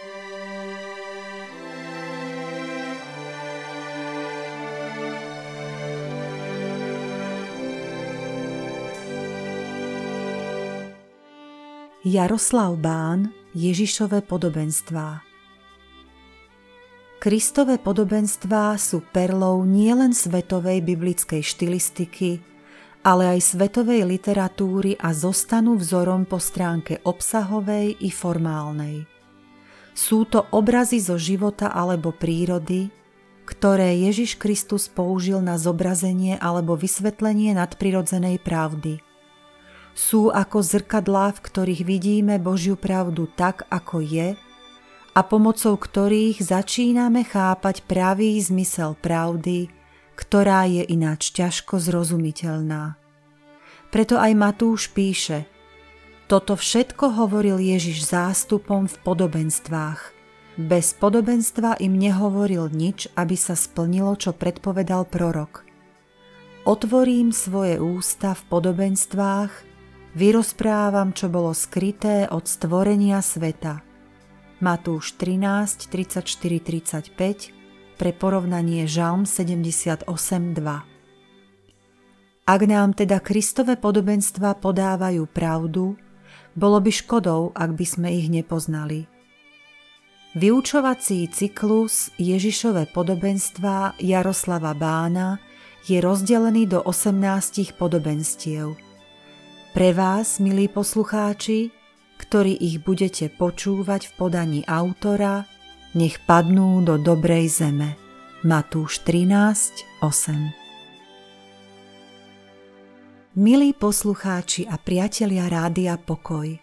Jaroslav Bán Ježišové podobenstvá Kristové podobenstvá sú perlou nielen svetovej biblickej štilistiky, ale aj svetovej literatúry a zostanú vzorom po stránke obsahovej i formálnej. Sú to obrazy zo života alebo prírody, ktoré Ježiš Kristus použil na zobrazenie alebo vysvetlenie nadprirodzenej pravdy – sú ako zrkadlá, v ktorých vidíme Božiu pravdu tak, ako je a pomocou ktorých začíname chápať pravý zmysel pravdy, ktorá je ináč ťažko zrozumiteľná. Preto aj Matúš píše, toto všetko hovoril Ježiš zástupom v podobenstvách. Bez podobenstva im nehovoril nič, aby sa splnilo, čo predpovedal prorok. Otvorím svoje ústa v podobenstvách Vyrozprávam, čo bolo skryté od stvorenia sveta. Matúš 13, 34, 35 pre porovnanie Žalm 78, 2. Ak nám teda Kristové podobenstva podávajú pravdu, bolo by škodou, ak by sme ich nepoznali. Vyučovací cyklus Ježišové podobenstva Jaroslava Bána je rozdelený do 18 podobenstiev – pre vás, milí poslucháči, ktorí ich budete počúvať v podaní autora, nech padnú do dobrej zeme. Matúš 13, 8 Milí poslucháči a priatelia Rádia Pokoj,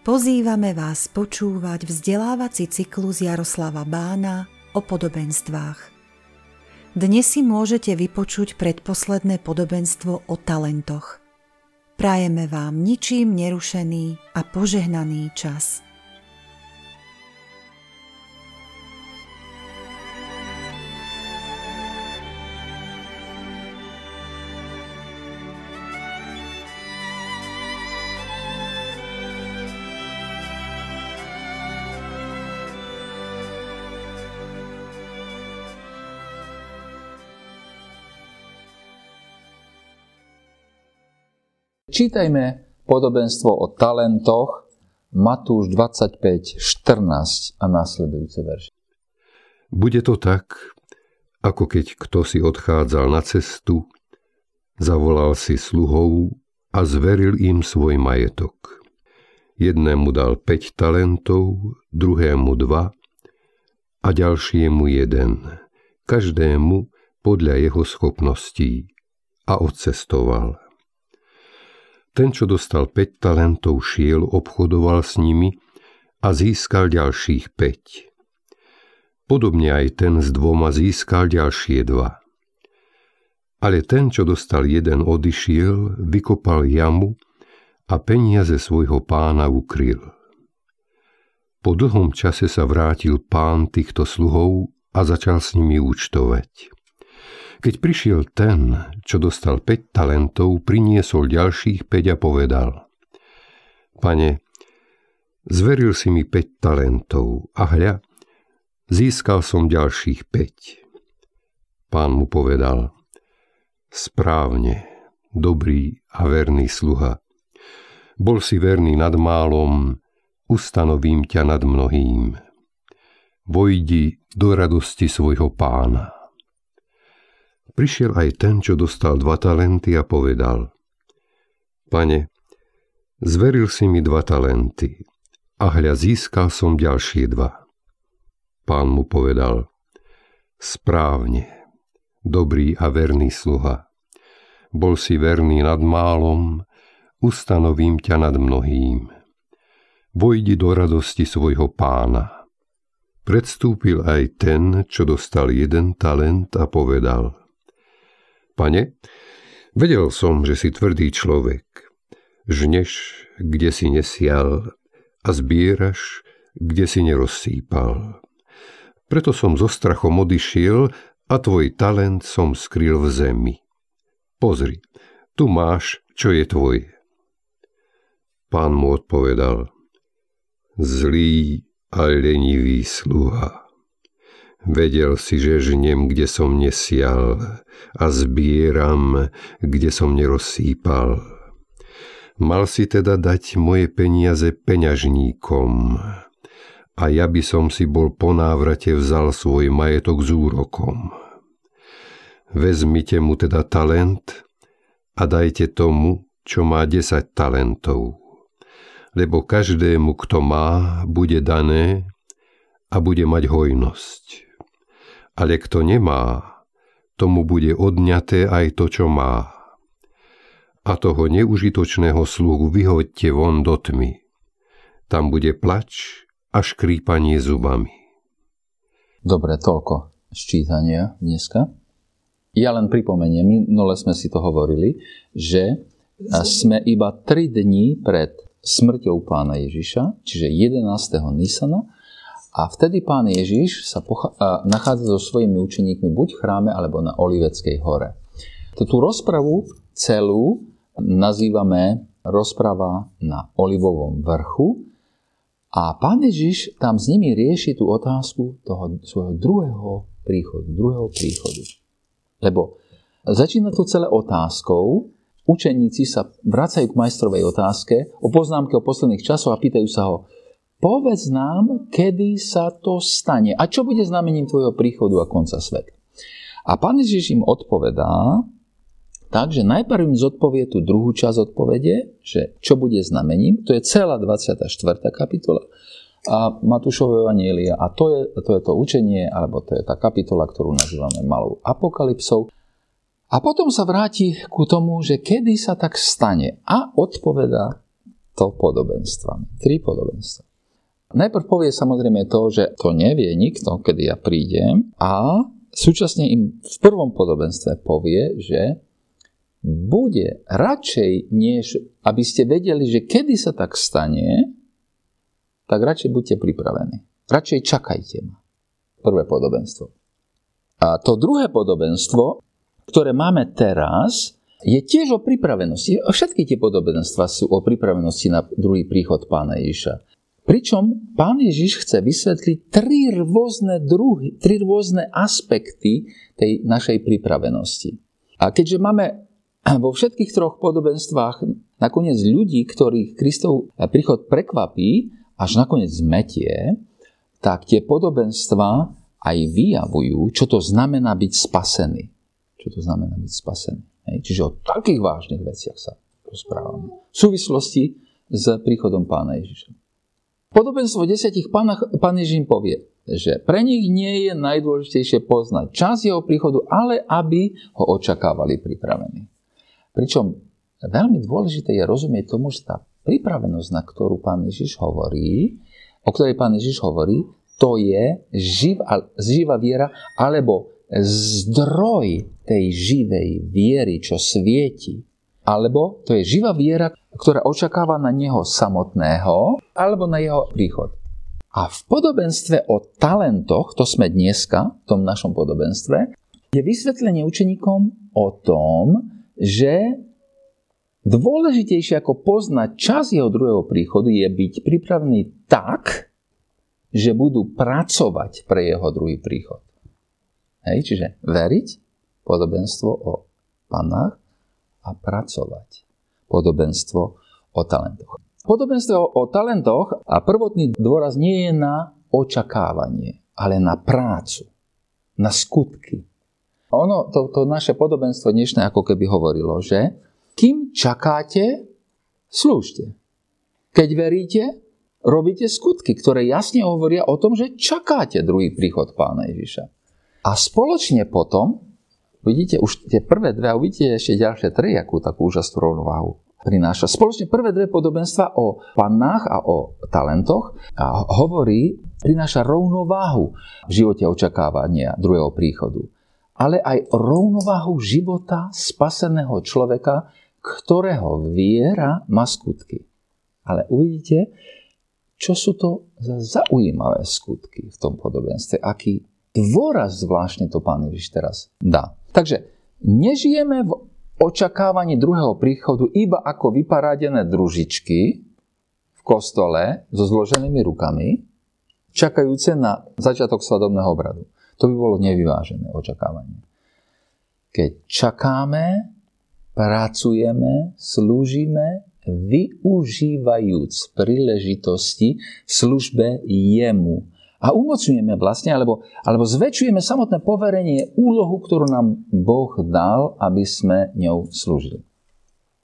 pozývame vás počúvať vzdelávací cyklus Jaroslava Bána o podobenstvách. Dnes si môžete vypočuť predposledné podobenstvo o talentoch – Prajeme vám ničím nerušený a požehnaný čas. Čítajme podobenstvo o talentoch Matúš 25, 14 a následujúce verše. Bude to tak, ako keď kto si odchádzal na cestu, zavolal si sluhov a zveril im svoj majetok. Jednému dal 5 talentov, druhému 2 a ďalšiemu jeden, každému podľa jeho schopností a odcestoval. Ten, čo dostal 5 talentov, šiel, obchodoval s nimi a získal ďalších 5. Podobne aj ten s dvoma získal ďalšie dva. Ale ten, čo dostal jeden, odišiel, vykopal jamu a peniaze svojho pána ukryl. Po dlhom čase sa vrátil pán týchto sluhov a začal s nimi účtovať. Keď prišiel ten, čo dostal 5 talentov, priniesol ďalších 5 a povedal Pane, zveril si mi 5 talentov a hľa, získal som ďalších 5. Pán mu povedal Správne, dobrý a verný sluha. Bol si verný nad málom, ustanovím ťa nad mnohým. Vojdi do radosti svojho pána. Prišiel aj ten, čo dostal dva talenty a povedal Pane, zveril si mi dva talenty a hľa získal som ďalšie dva. Pán mu povedal Správne, dobrý a verný sluha. Bol si verný nad málom, ustanovím ťa nad mnohým. Vojdi do radosti svojho pána. Predstúpil aj ten, čo dostal jeden talent a povedal – Pane, vedel som, že si tvrdý človek. Žneš, kde si nesial a zbieraš, kde si nerozsýpal. Preto som so strachom odišiel a tvoj talent som skryl v zemi. Pozri, tu máš, čo je tvoje. Pán mu odpovedal, zlý a lenivý sluha. Vedel si, že žnem, kde som nesial a zbieram, kde som nerozsýpal. Mal si teda dať moje peniaze peňažníkom a ja by som si bol po návrate vzal svoj majetok s úrokom. Vezmite mu teda talent a dajte tomu, čo má 10 talentov. Lebo každému, kto má, bude dané a bude mať hojnosť ale kto nemá, tomu bude odňaté aj to, čo má. A toho neužitočného sluhu vyhoďte von do tmy. Tam bude plač a škrípanie zubami. Dobre, toľko ščítania dneska. Ja len pripomeniem, minule sme si to hovorili, že sme iba 3 dní pred smrťou pána Ježiša, čiže 11. Nisana, a vtedy pán Ježiš sa pocha- nachádza so svojimi učeníkmi buď v chráme, alebo na Oliveckej hore. Tú rozpravu celú nazývame rozprava na Olivovom vrchu a pán Ježiš tam s nimi rieši tú otázku toho svojho druhého príchodu. Druhého príchodu. Lebo začína to celé otázkou, učeníci sa vracajú k majstrovej otázke o poznámke o posledných časoch a pýtajú sa ho, povedz nám, kedy sa to stane a čo bude znamením tvojho príchodu a konca sveta. A pán Ježiš im odpovedá, takže najprv im zodpovie tú druhú časť odpovede, že čo bude znamením, to je celá 24. kapitola a Matúšové Evanielia a to je, to je to učenie, alebo to je tá kapitola, ktorú nazývame malou apokalypsou. A potom sa vráti ku tomu, že kedy sa tak stane a odpoveda to podobenstvami. Tri podobenstva. Najprv povie samozrejme to, že to nevie nikto, kedy ja prídem a súčasne im v prvom podobenstve povie, že bude radšej, než aby ste vedeli, že kedy sa tak stane, tak radšej buďte pripravení. Radšej čakajte ma. Prvé podobenstvo. A to druhé podobenstvo, ktoré máme teraz, je tiež o pripravenosti. Všetky tie podobenstva sú o pripravenosti na druhý príchod pána Ježiša. Pričom pán Ježiš chce vysvetliť tri rôzne druhy, tri rôzne aspekty tej našej pripravenosti. A keďže máme vo všetkých troch podobenstvách nakoniec ľudí, ktorých Kristov príchod prekvapí, až nakoniec zmetie, tak tie podobenstva aj vyjavujú, čo to znamená byť spasený. Čo to znamená byť spasený. Hej? Čiže o takých vážnych veciach sa rozprávame. V súvislosti s príchodom pána Ježiša. Podobenstvo desiatich pán, pán Ježín povie, že pre nich nie je najdôležitejšie poznať čas jeho príchodu, ale aby ho očakávali pripravení. Pričom veľmi dôležité je rozumieť tomu, že tá pripravenosť, na ktorú pán Ježiš hovorí, o ktorej pán Ježiš hovorí, to je živá, živá viera alebo zdroj tej živej viery, čo svieti. Alebo to je živá viera, ktorá očakáva na neho samotného alebo na jeho príchod. A v podobenstve o talentoch, to sme dneska, v tom našom podobenstve, je vysvetlenie učeníkom o tom, že dôležitejšie ako poznať čas jeho druhého príchodu je byť pripravený tak, že budú pracovať pre jeho druhý príchod. Hej, čiže veriť, podobenstvo o panách a pracovať podobenstvo o talentoch. Podobenstvo o talentoch a prvotný dôraz nie je na očakávanie, ale na prácu, na skutky. Ono, to, to naše podobenstvo dnešné ako keby hovorilo, že kým čakáte, slúžte. Keď veríte, robíte skutky, ktoré jasne hovoria o tom, že čakáte druhý príchod pána Ježiša. A spoločne potom Vidíte už tie prvé dve a uvidíte ešte ďalšie tri, akú takú úžasnú rovnováhu prináša. Spoločne prvé dve podobenstva o pannách a o talentoch a hovorí, prináša rovnováhu v živote očakávania druhého príchodu. Ale aj rovnováhu života spaseného človeka, ktorého viera má skutky. Ale uvidíte, čo sú to za zaujímavé skutky v tom podobenstve. Aký dôraz zvláštne to pán Ježiš teraz dá. Takže nežijeme v očakávaní druhého príchodu iba ako vyparádené družičky v kostole so zloženými rukami, čakajúce na začiatok svadobného obradu. To by bolo nevyvážené očakávanie. Keď čakáme, pracujeme, slúžime, využívajúc príležitosti v službe jemu. A umocňujeme vlastne, alebo, alebo zväčšujeme samotné poverenie, úlohu, ktorú nám Boh dal, aby sme ňou slúžili.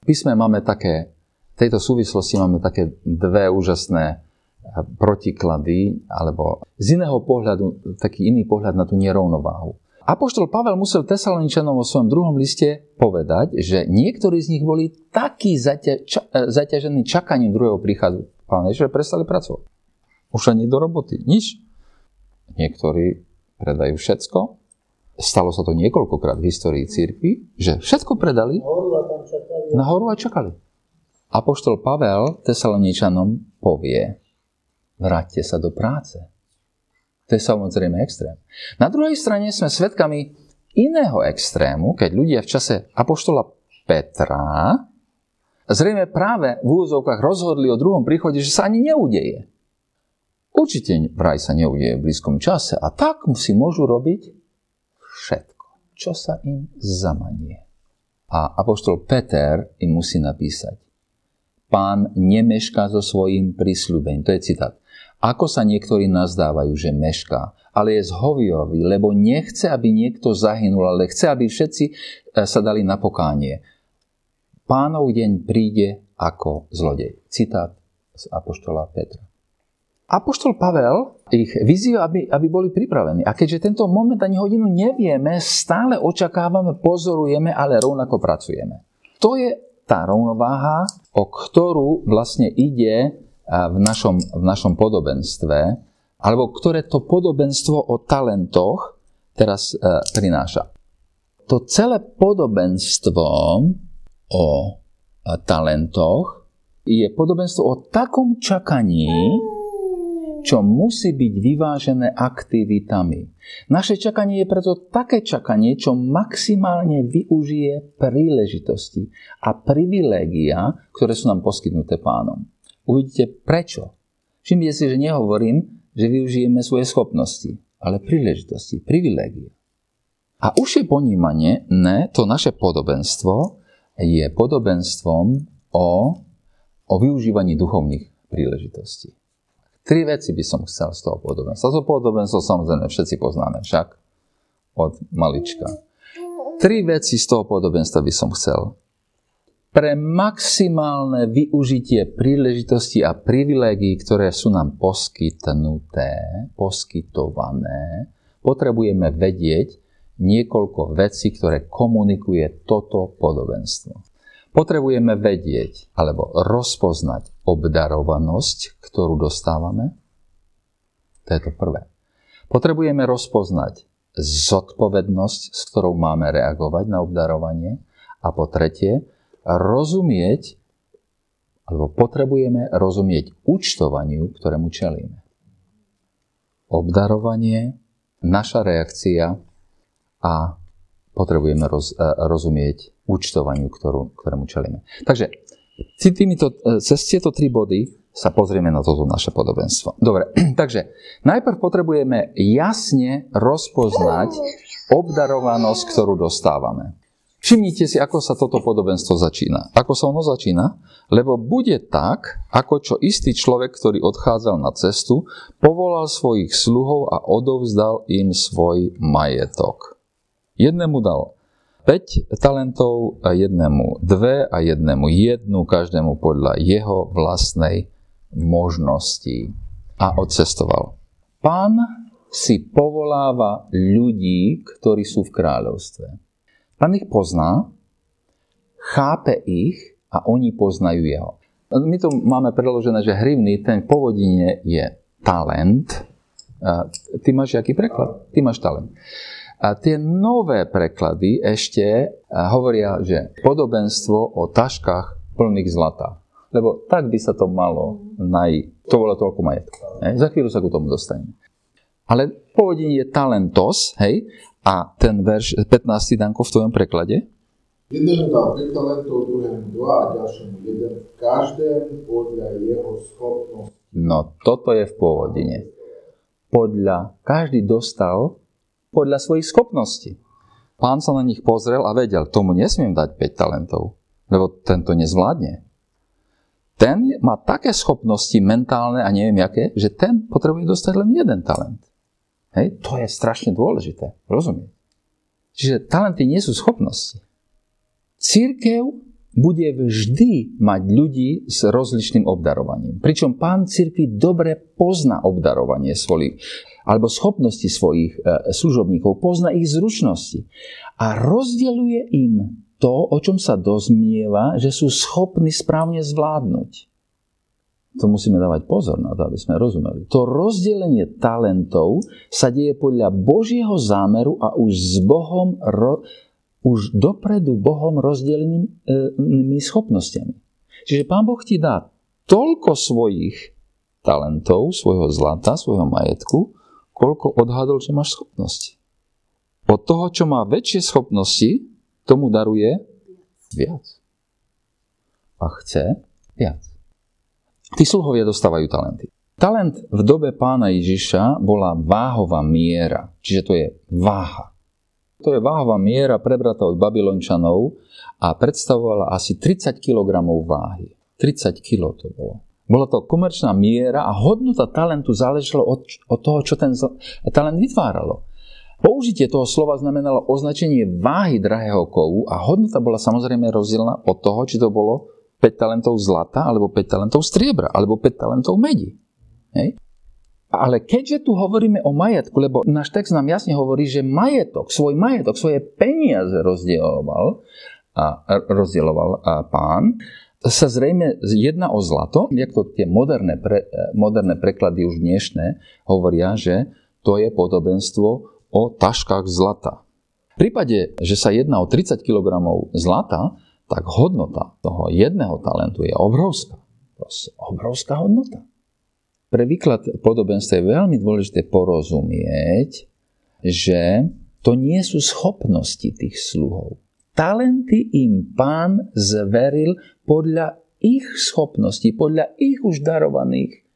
V písme máme také, v tejto súvislosti máme také dve úžasné protiklady, alebo z iného pohľadu, taký iný pohľad na tú nerovnováhu. Apoštol Pavel musel Tesaloničanom vo svojom druhom liste povedať, že niektorí z nich boli takí zaťa- ča- e, zaťažení čakaním druhého príchodu pána, že prestali pracovať. Už ani do roboty, nič. Niektorí predajú všetko. Stalo sa to niekoľkokrát v histórii církvy, že všetko predali na horu a čakali. Apoštol Pavel Tesaloničanom povie, vráťte sa do práce. To je samozrejme extrém. Na druhej strane sme svedkami iného extrému, keď ľudia v čase Apoštola Petra zrejme práve v úzovkách rozhodli o druhom príchode, že sa ani neudeje. Určite vraj sa neudeje v blízkom čase a tak si môžu robiť všetko, čo sa im zamanie. A Apoštol Peter im musí napísať. Pán nemešká so svojím prísľubením. To je citát. Ako sa niektorí nazdávajú, že mešká, ale je zhoviový, lebo nechce, aby niekto zahynul, ale chce, aby všetci e, sa dali na pokánie. Pánov deň príde ako zlodej. Citát z Apoštola Petra. Apoštol Pavel ich vyzýva, aby, aby boli pripravení. A keďže tento moment ani hodinu nevieme, stále očakávame, pozorujeme, ale rovnako pracujeme. To je tá rovnováha, o ktorú vlastne ide v našom, v našom podobenstve, alebo ktoré to podobenstvo o talentoch teraz e, prináša. To celé podobenstvo o e, talentoch je podobenstvo o takom čakaní, čo musí byť vyvážené aktivitami. Naše čakanie je preto také čakanie, čo maximálne využije príležitosti a privilégia, ktoré sú nám poskytnuté pánom. Uvidíte prečo. Všimnite si, že nehovorím, že využijeme svoje schopnosti, ale príležitosti, privilégie. A už je ponímanie, ne, to naše podobenstvo je podobenstvom o, o využívaní duchovných príležitostí. Tri veci by som chcel z toho podobenstva. To podobenstvo samozrejme všetci poznáme však od malička. Tri veci z toho podobenstva by som chcel pre maximálne využitie príležitosti a privilégií, ktoré sú nám poskytnuté, poskytované, potrebujeme vedieť niekoľko vecí, ktoré komunikuje toto podobenstvo. Potrebujeme vedieť alebo rozpoznať obdarovanosť, ktorú dostávame. To je to prvé. Potrebujeme rozpoznať zodpovednosť, s ktorou máme reagovať na obdarovanie. A po tretie, rozumieť, alebo potrebujeme rozumieť účtovaniu, ktorému čelíme. Obdarovanie, naša reakcia a potrebujeme roz, e, rozumieť účtovaniu, ktorú, ktorému čelíme. Takže týmito, e, cez tieto tri body sa pozrieme na toto naše podobenstvo. Dobre, takže najprv potrebujeme jasne rozpoznať obdarovanosť, ktorú dostávame. Všimnite si, ako sa toto podobenstvo začína. Ako sa ono začína? Lebo bude tak, ako čo istý človek, ktorý odchádzal na cestu, povolal svojich sluhov a odovzdal im svoj majetok. Jednému dal 5 talentov, a jednému 2 a jednému jednu, každému podľa jeho vlastnej možnosti. A odcestoval. Pán si povoláva ľudí, ktorí sú v kráľovstve. Pán ich pozná, chápe ich a oni poznajú jeho. My tu máme preložené, že hrivný, ten povodine je talent. Ty máš aký preklad? Ty máš talent. A tie nové preklady ešte hovoria, že podobenstvo o taškách plných zlata. Lebo tak by sa to malo naj... To bolo toľko majetku. Za chvíľu sa k tomu dostaneme. Ale povodenie je talentos, hej, a ten verš 15. Danko v tvojom preklade? Jednému dal 5 talentov, druhému 2 a ďalšiemu 1, každému podľa jeho schopnosti. No, toto je v pôvodine. podľa, každý dostal podľa svojich schopností. Pán sa na nich pozrel a vedel, tomu nesmiem dať 5 talentov, lebo tento nezvládne. Ten má také schopnosti mentálne a neviem jaké, že ten potrebuje dostať len jeden talent. Hej? To je strašne dôležité. Rozumiem. Čiže talenty nie sú schopnosti. Církev bude vždy mať ľudí s rozličným obdarovaním. Pričom pán cirkvi dobre pozná obdarovanie svojich alebo schopnosti svojich e, služobníkov, pozná ich zručnosti a rozdeľuje im to, o čom sa dozmieva, že sú schopní správne zvládnuť. To musíme dávať pozor na to, aby sme rozumeli. To rozdelenie talentov sa deje podľa Božieho zámeru a už s Bohom už dopredu Bohom rozdelenými schopnosťami. Čiže Pán Boh ti dá toľko svojich talentov, svojho zlata, svojho majetku, koľko odhadol, že máš schopnosti. Od toho, čo má väčšie schopnosti, tomu daruje viac. A chce viac. Tí sluhovia dostávajú talenty. Talent v dobe pána Ježiša bola váhová miera, čiže to je váha. To je váhová miera prebratá od Babylončanov a predstavovala asi 30 kg váhy. 30 kg to bolo. Bola to komerčná miera a hodnota talentu záležala od, od toho, čo ten talent vytváralo. Použitie toho slova znamenalo označenie váhy drahého kovu a hodnota bola samozrejme rozdielna od toho, či to bolo 5 talentov zlata, alebo 5 talentov striebra, alebo 5 talentov medi. Hej? Ale keďže tu hovoríme o majetku, lebo náš text nám jasne hovorí, že majetok, svoj majetok, svoje peniaze rozdieloval, a, rozdieloval a pán, sa zrejme jedná o zlato, jak to tie moderné, pre, moderné preklady už dnešné hovoria, že to je podobenstvo o taškách zlata. V prípade, že sa jedná o 30 kg zlata, tak hodnota toho jedného talentu je obrovská. Proste obrovská hodnota. Pre výklad podobenstva je veľmi dôležité porozumieť, že to nie sú schopnosti tých sluhov. Talenty im pán zveril podľa ich schopností, podľa ich už darovaných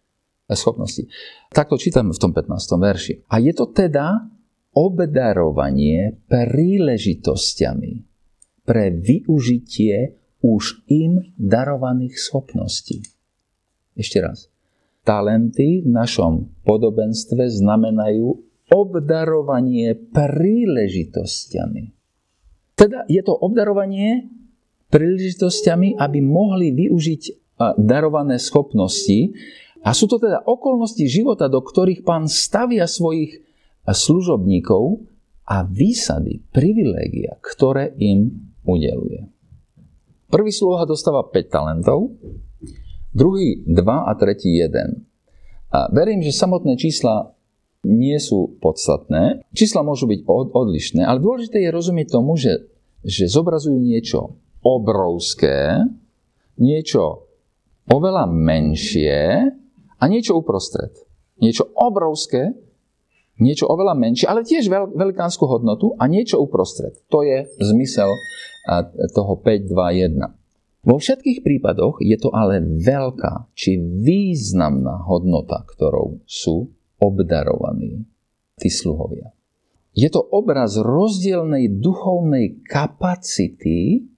schopností. Takto čítame v tom 15. verši. A je to teda obdarovanie príležitosťami pre využitie už im darovaných schopností. Ešte raz talenty v našom podobenstve znamenajú obdarovanie príležitosťami. Teda je to obdarovanie príležitosťami, aby mohli využiť darované schopnosti. A sú to teda okolnosti života, do ktorých pán stavia svojich služobníkov a výsady, privilégia, ktoré im udeluje. Prvý sluha dostáva 5 talentov, druhý 2 a tretí 1. A verím, že samotné čísla nie sú podstatné. Čísla môžu byť od, odlišné, ale dôležité je rozumieť tomu, že, že zobrazujú niečo obrovské, niečo oveľa menšie a niečo uprostred. Niečo obrovské, niečo oveľa menšie, ale tiež veľ, veľkánsku hodnotu a niečo uprostred. To je zmysel toho 5, 2, 1. Vo všetkých prípadoch je to ale veľká či významná hodnota, ktorou sú obdarovaní tí sluhovia. Je to obraz rozdielnej duchovnej kapacity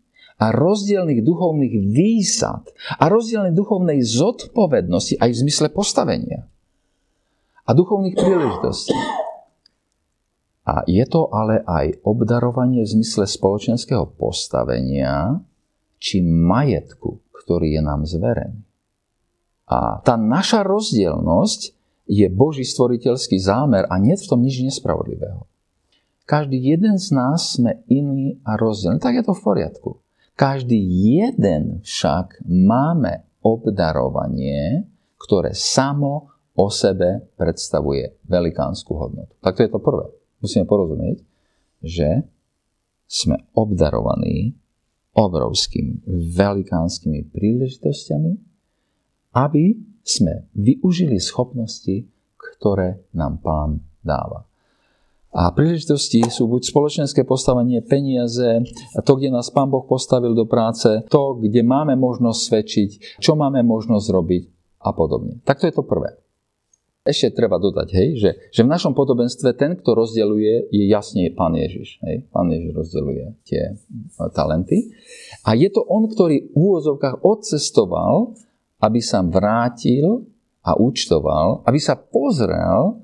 a rozdielných duchovných výsad a rozdielnej duchovnej zodpovednosti aj v zmysle postavenia a duchovných príležitostí. A je to ale aj obdarovanie v zmysle spoločenského postavenia, či majetku, ktorý je nám zverený. A tá naša rozdielnosť je Boží stvoriteľský zámer a nie v tom nič nespravodlivého. Každý jeden z nás sme iný a rozdielný. Tak je to v poriadku. Každý jeden však máme obdarovanie, ktoré samo o sebe predstavuje velikánsku hodnotu. Tak to je to prvé. Musíme porozumieť, že sme obdarovaní obrovskými, velikánskymi príležitosťami, aby sme využili schopnosti, ktoré nám pán dáva. A príležitosti sú buď spoločenské postavenie, peniaze, to, kde nás pán Boh postavil do práce, to, kde máme možnosť svedčiť, čo máme možnosť robiť a podobne. Tak to je to prvé. Ešte treba dodať, hej, že, že v našom podobenstve ten, kto rozdeľuje, je jasne Pán Ježiš. Hej. Pán Ježiš rozdeľuje tie e, talenty. A je to on, ktorý v úvozovkách odcestoval, aby sa vrátil a účtoval, aby sa pozrel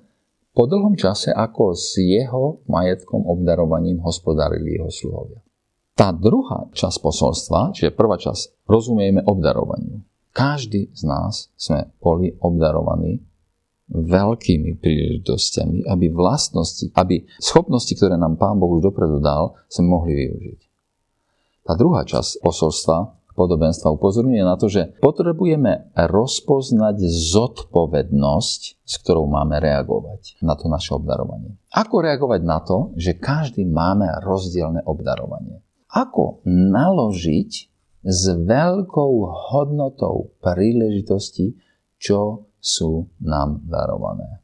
po dlhom čase, ako s jeho majetkom obdarovaním hospodárili jeho sluhovia. Tá druhá časť posolstva, čiže prvá časť, rozumieme obdarovaniu. Každý z nás sme boli obdarovaní veľkými príležitosťami, aby vlastnosti, aby schopnosti, ktoré nám Pán Boh už dopredu dal, sme mohli využiť. Tá druhá časť posolstva, podobenstva upozorňuje na to, že potrebujeme rozpoznať zodpovednosť, s ktorou máme reagovať na to naše obdarovanie. Ako reagovať na to, že každý máme rozdielne obdarovanie? Ako naložiť s veľkou hodnotou príležitosti, čo sú nám darované.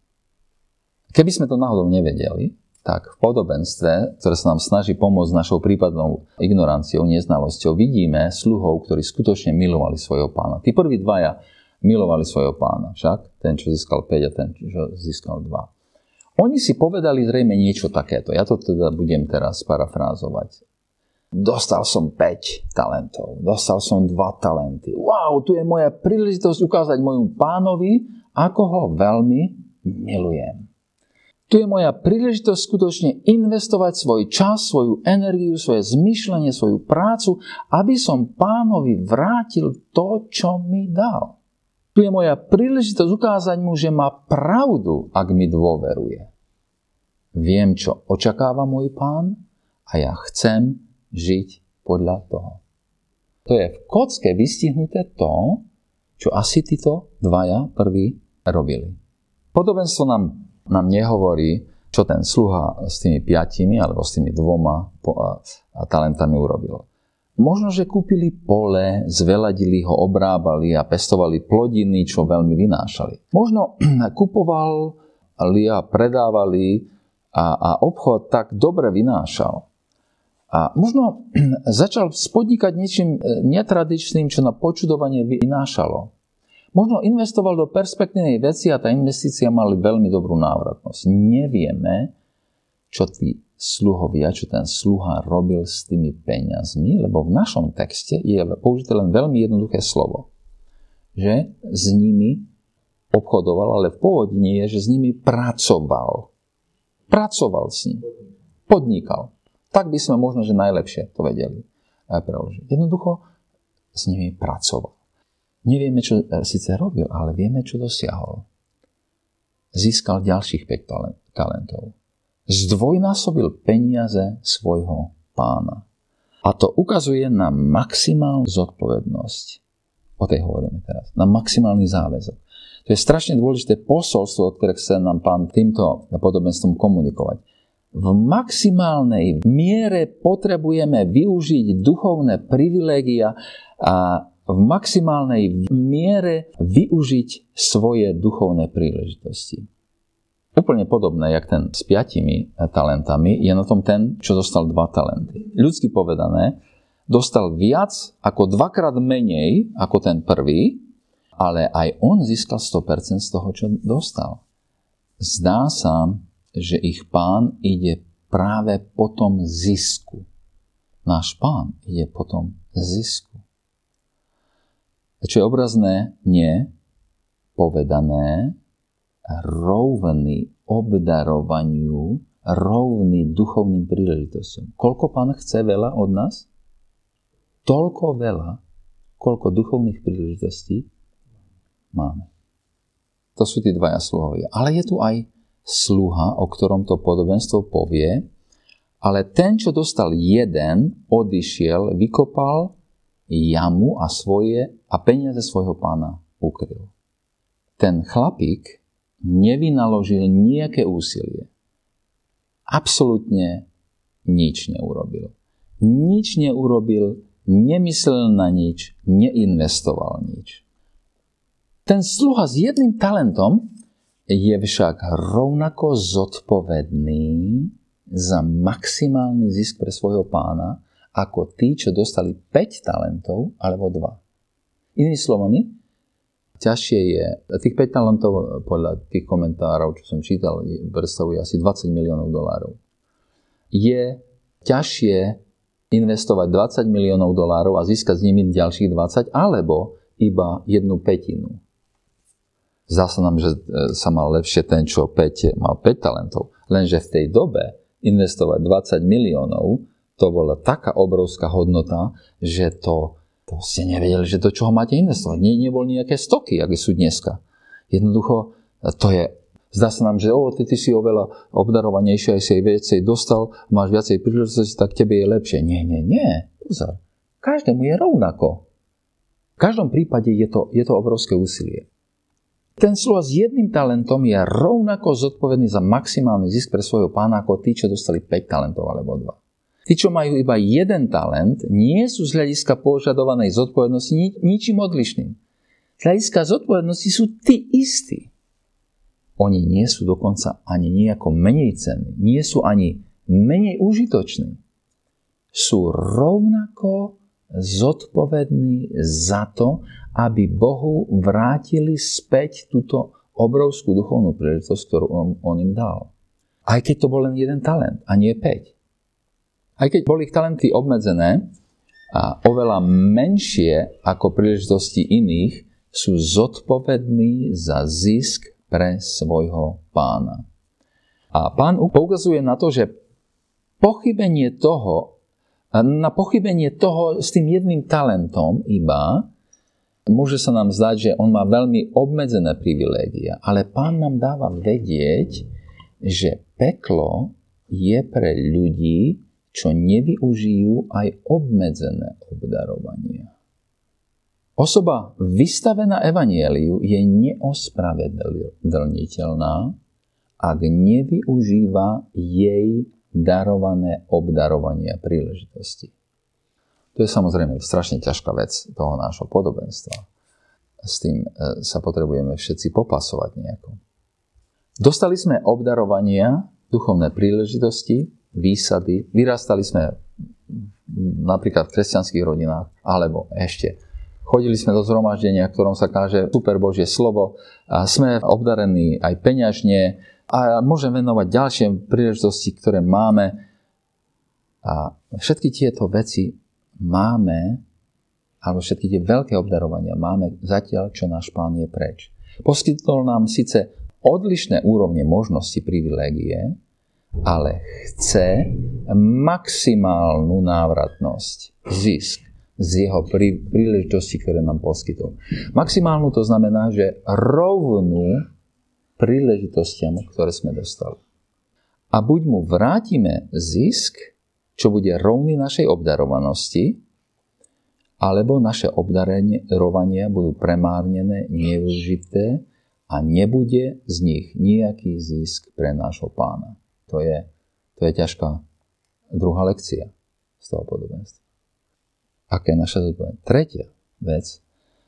Keby sme to náhodou nevedeli, tak v podobenstve, ktoré sa nám snaží pomôcť našou prípadnou ignoranciou, neznalosťou, vidíme sluhov, ktorí skutočne milovali svojho pána. Tí prví dvaja milovali svojho pána, však ten, čo získal 5 a ten, čo získal 2. Oni si povedali zrejme niečo takéto. Ja to teda budem teraz parafrázovať. Dostal som 5 talentov, dostal som 2 talenty. Wow, tu je moja príležitosť ukázať môjmu pánovi, ako ho veľmi milujem. Tu je moja príležitosť skutočne investovať svoj čas, svoju energiu, svoje zmyšľanie, svoju prácu, aby som pánovi vrátil to, čo mi dal. Tu je moja príležitosť ukázať mu, že má pravdu, ak mi dôveruje. Viem, čo očakáva môj pán a ja chcem žiť podľa toho. To je v kocke vystihnuté to, čo asi títo dvaja prví robili. Podobenstvo nám, nám nehovorí, čo ten sluha s tými piatimi alebo s tými dvoma talentami urobil. Možno, že kúpili pole, zveladili ho, obrábali a pestovali plodiny, čo veľmi vynášali. Možno kupovali a predávali a, a obchod tak dobre vynášal, a možno začal spodnikať niečím e, netradičným, čo na počudovanie vynášalo. Možno investoval do perspektívnej veci a tá investícia mali veľmi dobrú návratnosť. Nevieme, čo tí sluhovia, čo ten sluha robil s tými peniazmi, lebo v našom texte je použité len veľmi jednoduché slovo. Že s nimi obchodoval, ale v pôvodne je, že s nimi pracoval. Pracoval s nimi. Podnikal. Tak by sme možno, že najlepšie to vedeli preložiť. Jednoducho s nimi pracoval. Nevieme, čo eh, síce robil, ale vieme, čo dosiahol. Získal ďalších 5 talentov. Zdvojnásobil peniaze svojho pána. A to ukazuje na maximálnu zodpovednosť. O tej hovoríme teraz. Na maximálny záväzok. To je strašne dôležité posolstvo, ktoré chce nám pán týmto podobenstvom komunikovať v maximálnej miere potrebujeme využiť duchovné privilégia a v maximálnej miere využiť svoje duchovné príležitosti. Úplne podobné, jak ten s piatimi talentami, je na tom ten, čo dostal dva talenty. Ľudsky povedané, dostal viac ako dvakrát menej ako ten prvý, ale aj on získal 100% z toho, čo dostal. Zdá sa, že ich pán ide práve po tom zisku. Náš pán ide po tom zisku. Čo obrazné, nie povedané, rovný obdarovaniu, rovný duchovným príležitostiam. Koľko pán chce veľa od nás? Toľko veľa, koľko duchovných príležitostí máme. To sú tí dvaja sluhovia. Ale je tu aj sluha, o ktorom to podobenstvo povie, ale ten, čo dostal jeden, odišiel, vykopal jamu a svoje a peniaze svojho pána ukryl. Ten chlapík nevynaložil nejaké úsilie. Absolutne nič neurobil. Nič neurobil, nemyslel na nič, neinvestoval nič. Ten sluha s jedným talentom je však rovnako zodpovedný za maximálny zisk pre svojho pána, ako tí, čo dostali 5 talentov alebo 2. Inými slovami, ťažšie je, tých 5 talentov podľa tých komentárov, čo som čítal, predstavuje asi 20 miliónov dolárov. Je ťažšie investovať 20 miliónov dolárov a získať z nimi ďalších 20, alebo iba jednu petinu. Zdá sa nám, že e, sa mal lepšie ten, čo 5, mal 5 talentov. Lenže v tej dobe investovať 20 miliónov, to bola taká obrovská hodnota, že to to ste nevedeli, že do čoho máte investovať. Nie, nebol nejaké stoky, aké sú dneska. Jednoducho, to je, zdá sa nám, že o, ty, ty si oveľa obdarovanejšie, aj si aj viacej dostal, máš viacej príležitosti, tak tebe je lepšie. Nie, nie, nie. Pozor. Každému je rovnako. V každom prípade je to, je to obrovské úsilie. Ten sluha s jedným talentom je rovnako zodpovedný za maximálny zisk pre svojho pána ako tí, čo dostali 5 talentov alebo 2. Tí, čo majú iba jeden talent, nie sú z hľadiska požadovanej zodpovednosti ni- ničím odlišným. Z hľadiska zodpovednosti sú tí istí. Oni nie sú dokonca ani nejako menej cenní, nie sú ani menej užitoční. Sú rovnako zodpovední za to, aby Bohu vrátili späť túto obrovskú duchovnú príležitosť, ktorú on, on im dal. Aj keď to bol len jeden talent a nie 5. Aj keď boli ich talenty obmedzené a oveľa menšie ako príležitosti iných, sú zodpovední za zisk pre svojho pána. A pán poukazuje na to, že pochybenie toho, na pochybenie toho s tým jedným talentom iba, môže sa nám zdať, že on má veľmi obmedzené privilégia, ale pán nám dáva vedieť, že peklo je pre ľudí, čo nevyužijú aj obmedzené obdarovania. Osoba vystavená evanieliu je neospravedlniteľná, ak nevyužíva jej darované obdarovania príležitosti. To je samozrejme strašne ťažká vec toho nášho podobenstva. S tým e, sa potrebujeme všetci popasovať nejako. Dostali sme obdarovania, duchovné príležitosti, výsady. Vyrastali sme napríklad v kresťanských rodinách, alebo ešte chodili sme do zhromaždenia, v ktorom sa káže super Božie slovo a sme obdarení aj peňažne a môžem venovať ďalšie príležitosti, ktoré máme. A všetky tieto veci máme, alebo všetky tie veľké obdarovania máme zatiaľ, čo náš pán je preč. Poskytol nám síce odlišné úrovne možnosti privilégie, ale chce maximálnu návratnosť, zisk z jeho prí, príležitosti, ktoré nám poskytol. Maximálnu to znamená, že rovnú príležitostiam, ktoré sme dostali. A buď mu vrátime zisk, čo bude rovný našej obdarovanosti, alebo naše obdarovania budú premárnené, nevyužité a nebude z nich nejaký zisk pre nášho pána. To je, to je ťažká druhá lekcia z toho podobenstva. Aká je naša zodpovednosť? Tretia vec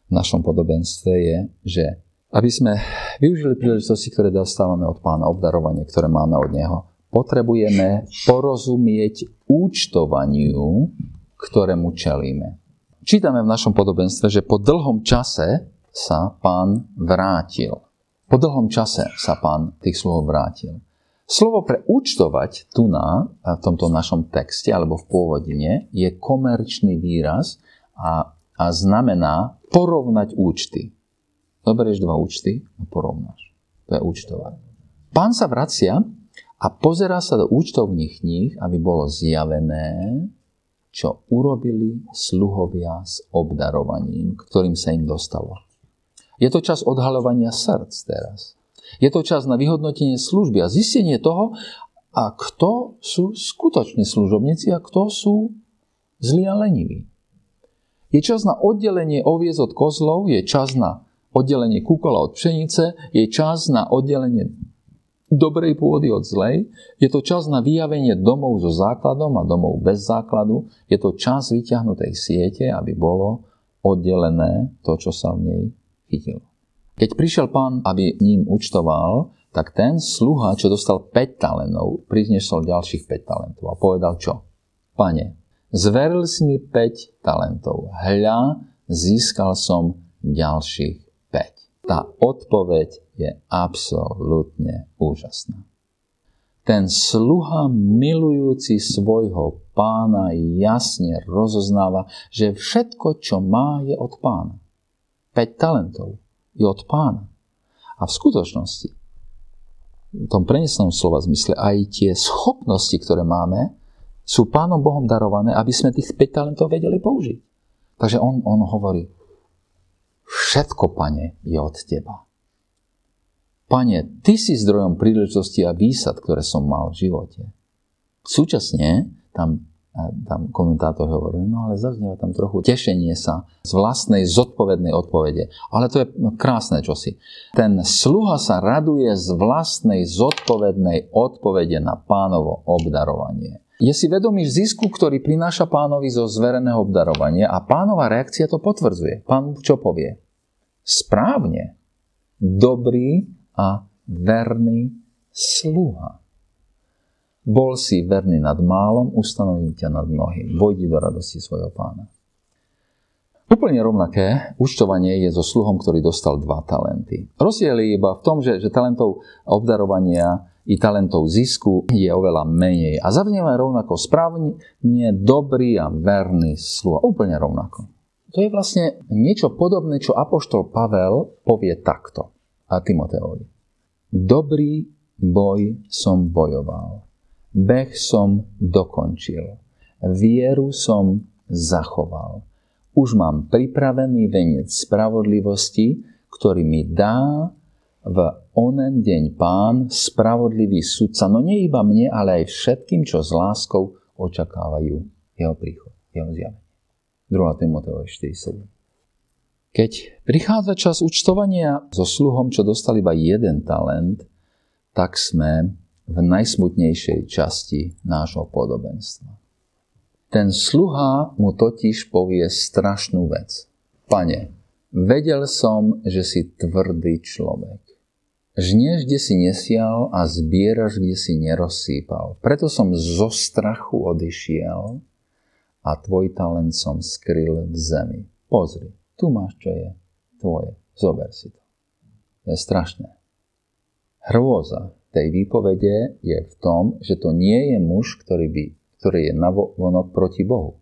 v našom podobenstve je, že aby sme využili príležitosti, ktoré dostávame od pána, obdarovanie, ktoré máme od neho, potrebujeme porozumieť účtovaniu, ktorému čelíme. Čítame v našom podobenstve, že po dlhom čase sa pán vrátil. Po dlhom čase sa pán tých slov vrátil. Slovo pre účtovať tu na v tomto našom texte alebo v pôvodine je komerčný výraz a, a znamená porovnať účty. Zoberieš dva účty a porovnáš. To je účtovať. Pán sa vracia a pozerá sa do účtovných kníh, aby bolo zjavené, čo urobili sluhovia s obdarovaním, ktorým sa im dostalo. Je to čas odhalovania srdc teraz. Je to čas na vyhodnotenie služby a zistenie toho, a kto sú skutoční služobníci a kto sú zlí a leniví. Je čas na oddelenie oviez od kozlov, je čas na oddelenie kúkola od pšenice, je čas na oddelenie dobrej pôdy od zlej, je to čas na vyjavenie domov so základom a domov bez základu, je to čas vyťahnutej siete, aby bolo oddelené to, čo sa v nej chytilo. Keď prišiel pán, aby ním účtoval, tak ten sluha, čo dostal 5 talentov, priznesol ďalších 5 talentov a povedal čo? Pane, zveril si mi 5 talentov. Hľa, získal som ďalších 5. Tá odpoveď je absolútne úžasná. Ten sluha milujúci svojho pána jasne rozoznáva, že všetko, čo má, je od pána. 5 talentov je od pána. A v skutočnosti, v tom prenesenom slova zmysle, aj tie schopnosti, ktoré máme, sú pánom Bohom darované, aby sme tých 5 talentov vedeli použiť. Takže on, on hovorí, všetko, pane, je od teba. Pane, ty si zdrojom príležitosti a výsad, ktoré som mal v živote. Súčasne tam, tam komentátor hovorí, no ale zaznieva tam trochu tešenie sa z vlastnej zodpovednej odpovede. Ale to je krásne čosi. Ten sluha sa raduje z vlastnej zodpovednej odpovede na pánovo obdarovanie. Je si vedomý zisku, ktorý prináša pánovi zo zvereného obdarovania a pánova reakcia to potvrdzuje. Pán čo povie? Správne. Dobrý a verný sluha. Bol si verný nad málom, ustanovím ťa nad mnohým. Vojdi do radosti svojho pána. Úplne rovnaké účtovanie je so sluhom, ktorý dostal dva talenty. Rozdiel je iba v tom, že, že talentov obdarovania i talentov zisku je oveľa menej. A zavnieva rovnako správne, dobrý a verný sluha. Úplne rovnako. To je vlastne niečo podobné, čo Apoštol Pavel povie takto a Timoteovi. Dobrý boj som bojoval, beh som dokončil, vieru som zachoval. Už mám pripravený venec spravodlivosti, ktorý mi dá v onen deň pán, spravodlivý sudca, no nie iba mne, ale aj všetkým, čo s láskou očakávajú jeho príchod, jeho zjavenie. 2. Timoteova 4.7. Keď prichádza čas účtovania so sluhom, čo dostal iba jeden talent, tak sme v najsmutnejšej časti nášho podobenstva. Ten sluha mu totiž povie strašnú vec. Pane, vedel som, že si tvrdý človek. Žnieš, kde si nesial a zbieraš, kde si nerozsýpal. Preto som zo strachu odišiel a tvoj talent som skryl v zemi. Pozri, tu máš, čo je tvoje. Zober si to. To je strašné. Hrôza tej výpovede je v tom, že to nie je muž, ktorý, by, ktorý je navonok proti Bohu.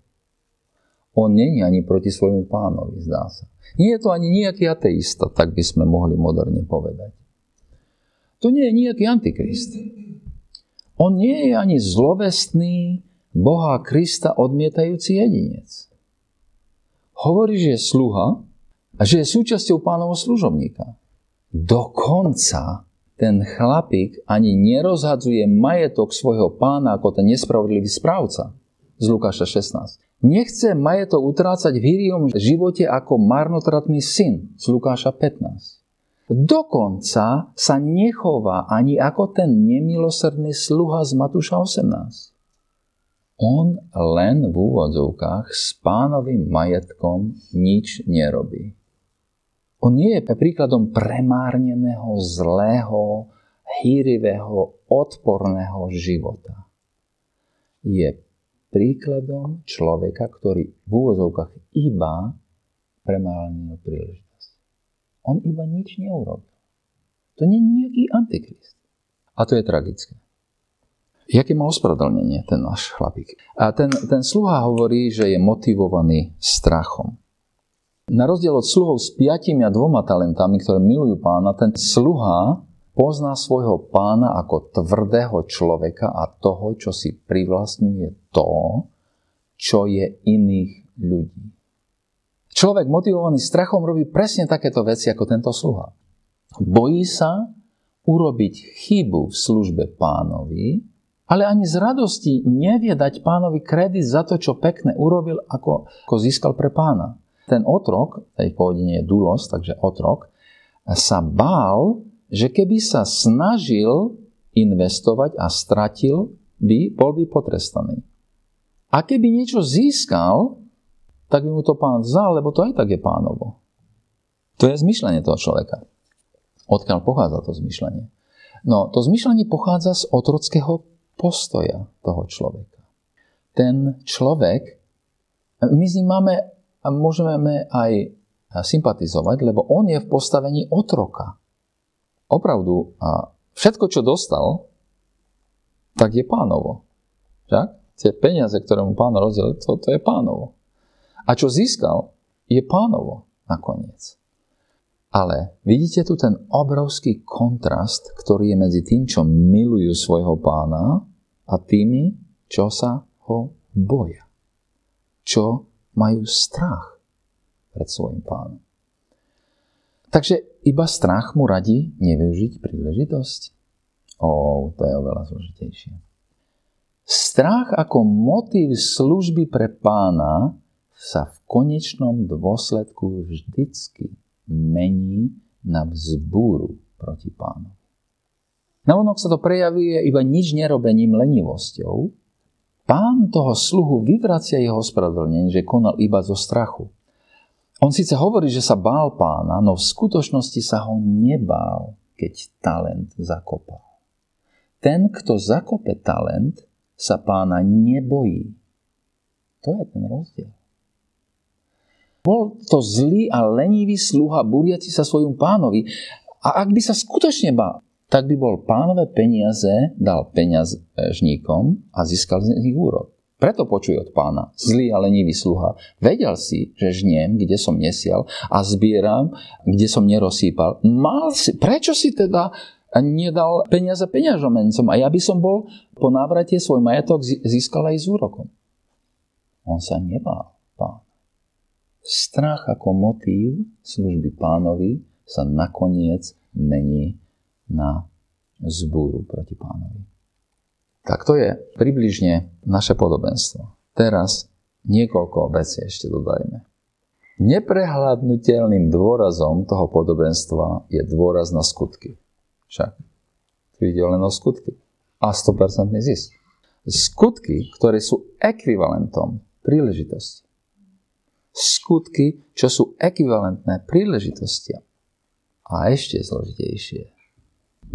On je ani proti svojmu pánovi, zdá sa. Nie je to ani nejaký ateista, tak by sme mohli moderne povedať. To nie je nejaký antikrist. On nie je ani zlovestný Boha Krista odmietajúci jedinec hovorí, že je sluha a že je súčasťou pánovho služobníka. Dokonca ten chlapík ani nerozhadzuje majetok svojho pána ako ten nespravodlivý správca z Lukáša 16. Nechce majetok utrácať v hýriom živote ako marnotratný syn z Lukáša 15. Dokonca sa nechová ani ako ten nemilosrdný sluha z Matúša 18 on len v úvodzovkách s pánovým majetkom nič nerobí. On nie je príkladom premárneného, zlého, hýrivého, odporného života. Je príkladom človeka, ktorý v úvozovkách iba premárnil príležitosť. On iba nič neurobil. To nie je nejaký antikrist. A to je tragické. Jaké má ospravedlnenie ten náš chlapík? A ten, ten sluha hovorí, že je motivovaný strachom. Na rozdiel od sluhov s piatimi a dvoma talentami, ktoré milujú pána, ten sluha pozná svojho pána ako tvrdého človeka a toho, čo si privlastňuje to, čo je iných ľudí. Človek motivovaný strachom robí presne takéto veci ako tento sluha. Bojí sa urobiť chybu v službe pánovi, ale ani z radosti nevie dať pánovi kredit za to, čo pekne urobil, ako, ako získal pre pána. Ten otrok, tej pôvodine je dulos, takže otrok, sa bál, že keby sa snažil investovať a stratil, by, bol by potrestaný. A keby niečo získal, tak by mu to pán vzal, lebo to aj tak je pánovo. To je zmyšľanie toho človeka. Odkiaľ pochádza to zmyšľanie? No, to zmyšľanie pochádza z otrockého postoja toho človeka. Ten človek, my s ním máme a môžeme aj sympatizovať, lebo on je v postavení otroka. Opravdu, a všetko, čo dostal, tak je pánovo. Však? Tie peniaze, ktoré mu pán rozdiel, to, to je pánovo. A čo získal, je pánovo nakoniec. Ale vidíte tu ten obrovský kontrast, ktorý je medzi tým, čo milujú svojho pána a tými, čo sa ho boja. Čo majú strach pred svojim pánom. Takže iba strach mu radí nevyužiť príležitosť? Ó, to je oveľa zložitejšie. Strach ako motív služby pre pána sa v konečnom dôsledku vždycky mení na vzbúru proti pánu. Navonok sa to prejavuje iba nič nerobením lenivosťou. Pán toho sluhu vyvracia jeho ospravedlnenie, že konal iba zo strachu. On síce hovorí, že sa bál pána, no v skutočnosti sa ho nebál, keď talent zakopal. Ten, kto zakope talent, sa pána nebojí. To je ten rozdiel. Bol to zlý a lenivý sluha, buriaci sa svojom pánovi. A ak by sa skutočne bál, tak by bol pánové peniaze dal peniažníkom a získal z nich úrok. Preto počuj od pána, zlý a lenivý sluha. Vedel si, že žniem, kde som nesial a zbieram, kde som nerozsýpal. Mal si, prečo si teda nedal peniaze peňažomencom a ja by som bol po návrate svoj majetok získal aj s úrokom. On sa nebál pán. Strach ako motív služby pánovi sa nakoniec mení na zbúru proti pánovi. Tak to je približne naše podobenstvo. Teraz niekoľko vecí ešte dodajme. Neprehľadnutelným dôrazom toho podobenstva je dôraz na skutky. Však tu ide len o skutky. A 100% zisk. Skutky, ktoré sú ekvivalentom príležitosti. Skutky, čo sú ekvivalentné príležitosti. A ešte zložitejšie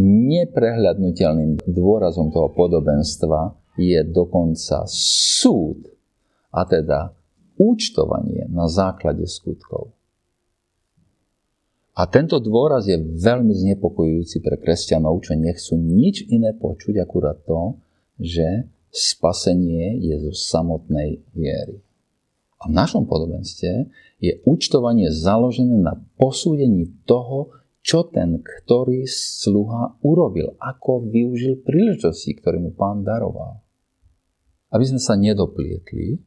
neprehľadnutelným dôrazom toho podobenstva je dokonca súd, a teda účtovanie na základe skutkov. A tento dôraz je veľmi znepokojujúci pre kresťanov, čo nechcú nič iné počuť, akurát to, že spasenie je zo samotnej viery. A v našom podobenstve je účtovanie založené na posúdení toho, čo ten, ktorý sluha urobil, ako využil príležitosti, ktoré mu pán daroval. Aby sme sa nedoplietli,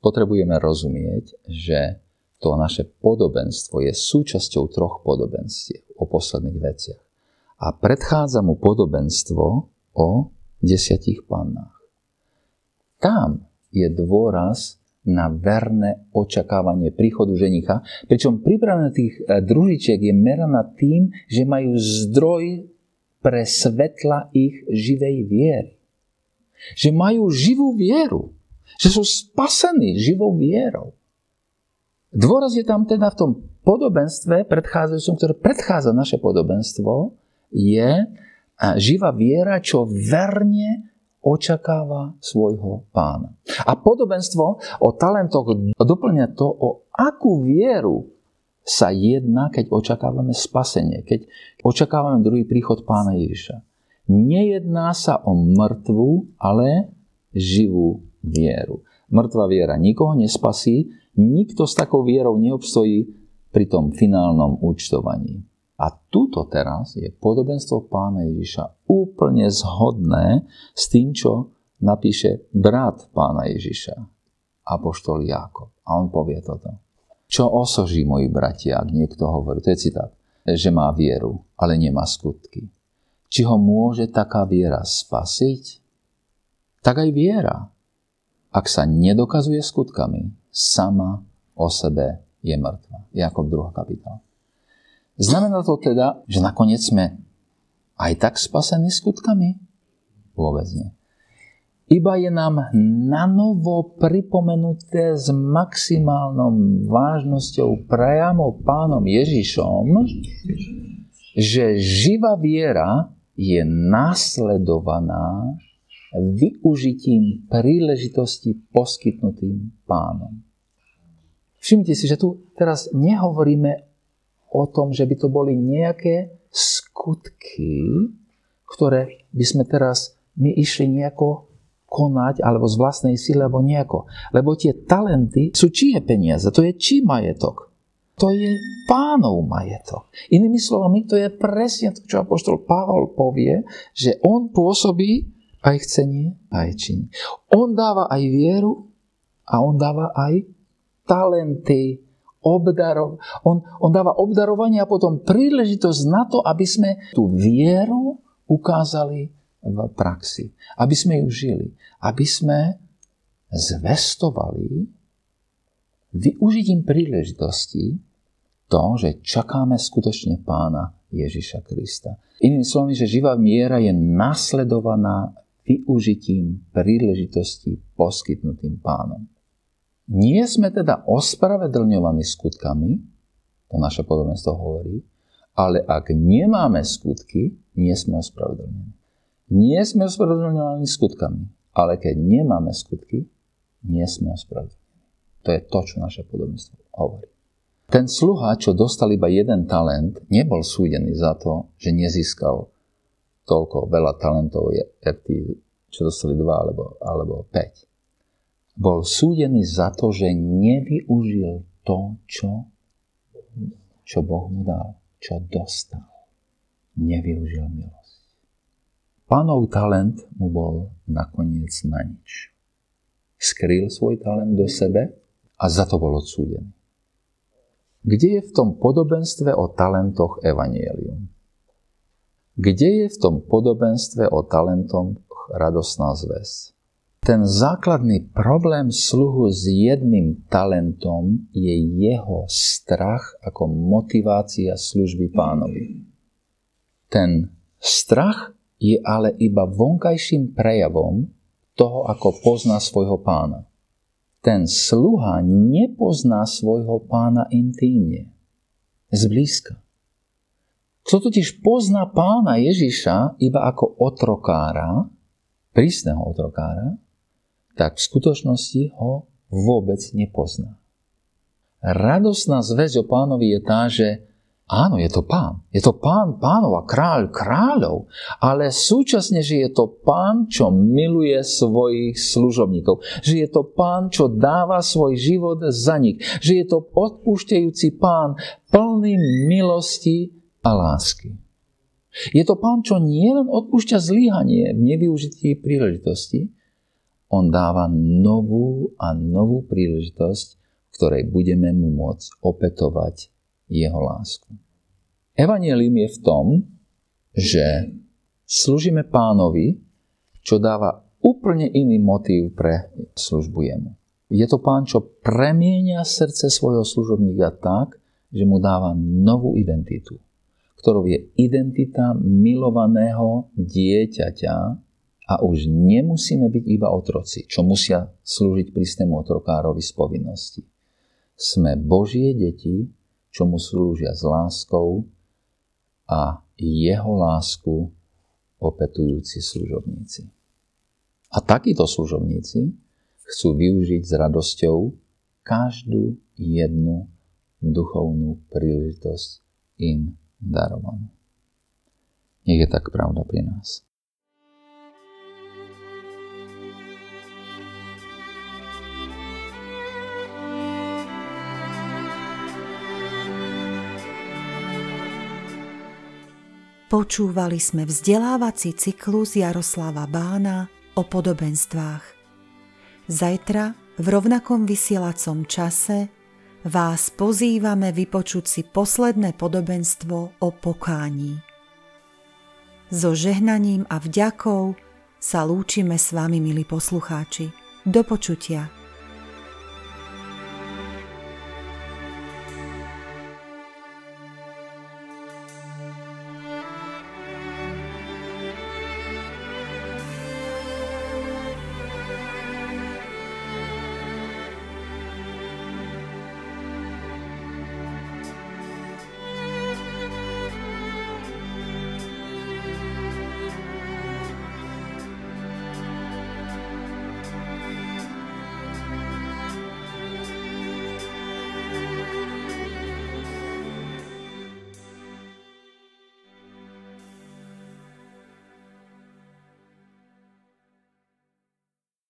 potrebujeme rozumieť, že to naše podobenstvo je súčasťou troch podobenstiev o posledných veciach. A predchádza mu podobenstvo o desiatich pannách. Tam je dôraz na verné očakávanie príchodu ženicha, pričom pripravené tých e, družičiek je meraná tým, že majú zdroj pre svetla ich živej viery. Že majú živú vieru. Že sú spasení živou vierou. Dôraz je tam teda v tom podobenstve predchádzajúcom, ktoré predchádza naše podobenstvo, je e, živá viera, čo verne očakáva svojho pána. A podobenstvo o talentoch doplňa to, o akú vieru sa jedná, keď očakávame spasenie, keď očakávame druhý príchod pána Ježiša. Nejedná sa o mŕtvu, ale živú vieru. Mŕtva viera nikoho nespasí, nikto s takou vierou neobstojí pri tom finálnom účtovaní. A tuto teraz je podobenstvo pána Ježiša úplne zhodné s tým, čo napíše brat pána Ježiša, apoštol Jákob. A on povie toto. Čo osoží moji bratia, ak niekto hovorí, to je citát, že má vieru, ale nemá skutky. Či ho môže taká viera spasiť? Tak aj viera, ak sa nedokazuje skutkami, sama o sebe je mŕtva. Jakob 2. kapitola. Znamená to teda, že nakoniec sme aj tak spasení skutkami? Vôbec nie. Iba je nám nanovo pripomenuté s maximálnou vážnosťou priamo pánom Ježišom, že živá viera je následovaná využitím príležitosti poskytnutým pánom. Všimnite si, že tu teraz nehovoríme o tom, že by to boli nejaké skutky, ktoré by sme teraz my išli nejako konať, alebo z vlastnej síly, alebo nejako. Lebo tie talenty sú čie peniaze, to je čí majetok. To je pánov majetok. Inými slovami, to je presne to, čo apoštol Pavol povie, že on pôsobí aj chcenie, aj čin. On dáva aj vieru a on dáva aj talenty, obdarov. On, on dáva obdarovanie a potom príležitosť na to, aby sme tú vieru ukázali v praxi. Aby sme ju žili. Aby sme zvestovali využitím príležitosti to, že čakáme skutočne pána Ježiša Krista. Inými slovami, že živá miera je nasledovaná využitím príležitosti poskytnutým pánom. Nie sme teda ospravedlňovaní skutkami, to naše podobenstvo hovorí, ale ak nemáme skutky, nie sme ospravedlňovaní. Nie sme ospravedlňovaní skutkami, ale keď nemáme skutky, nie sme ospravedlňovaní. To je to, čo naše podobenstvo hovorí. Ten sluha, čo dostal iba jeden talent, nebol súdený za to, že nezískal toľko veľa talentov, jak tí, čo dostali dva alebo, alebo päť bol súdený za to, že nevyužil to, čo, čo Boh mu dal, čo dostal. Nevyužil milosť. Pánov talent mu bol nakoniec na nič. Skrýl svoj talent do sebe a za to bol odsúdený. Kde je v tom podobenstve o talentoch evanielium? Kde je v tom podobenstve o talentoch radosná zväz? Ten základný problém sluhu s jedným talentom je jeho strach ako motivácia služby pánovi. Ten strach je ale iba vonkajším prejavom toho, ako pozná svojho pána. Ten sluha nepozná svojho pána intímne, zblízka. Kto totiž pozná pána Ježiša iba ako otrokára, prísneho otrokára, tak v skutočnosti ho vôbec nepozná. Radosná zväzť o pánovi je tá, že áno, je to pán. Je to pán pánov a kráľ kráľov, ale súčasne, že je to pán, čo miluje svojich služobníkov. Že je to pán, čo dáva svoj život za nich. Že je to odpúšťajúci pán, plný milosti a lásky. Je to pán, čo nielen odpúšťa zlíhanie v nevyužití príležitosti, on dáva novú a novú príležitosť, v ktorej budeme mu môcť opetovať jeho lásku. Evangelium je v tom, že slúžime pánovi, čo dáva úplne iný motív pre službu jemu. Je to pán, čo premienia srdce svojho služobníka tak, že mu dáva novú identitu, ktorou je identita milovaného dieťaťa, a už nemusíme byť iba otroci, čo musia slúžiť prísnemu otrokárovi z povinnosti. Sme Božie deti, čo mu slúžia s láskou a jeho lásku opetujúci služobníci. A takíto služobníci chcú využiť s radosťou každú jednu duchovnú príležitosť im darovanú. Nech je tak pravda pri nás. Počúvali sme vzdelávací cyklus Jaroslava Bána o podobenstvách. Zajtra v rovnakom vysielacom čase vás pozývame vypočuť si posledné podobenstvo o pokání. So žehnaním a vďakou sa lúčime s vami, milí poslucháči. Do počutia.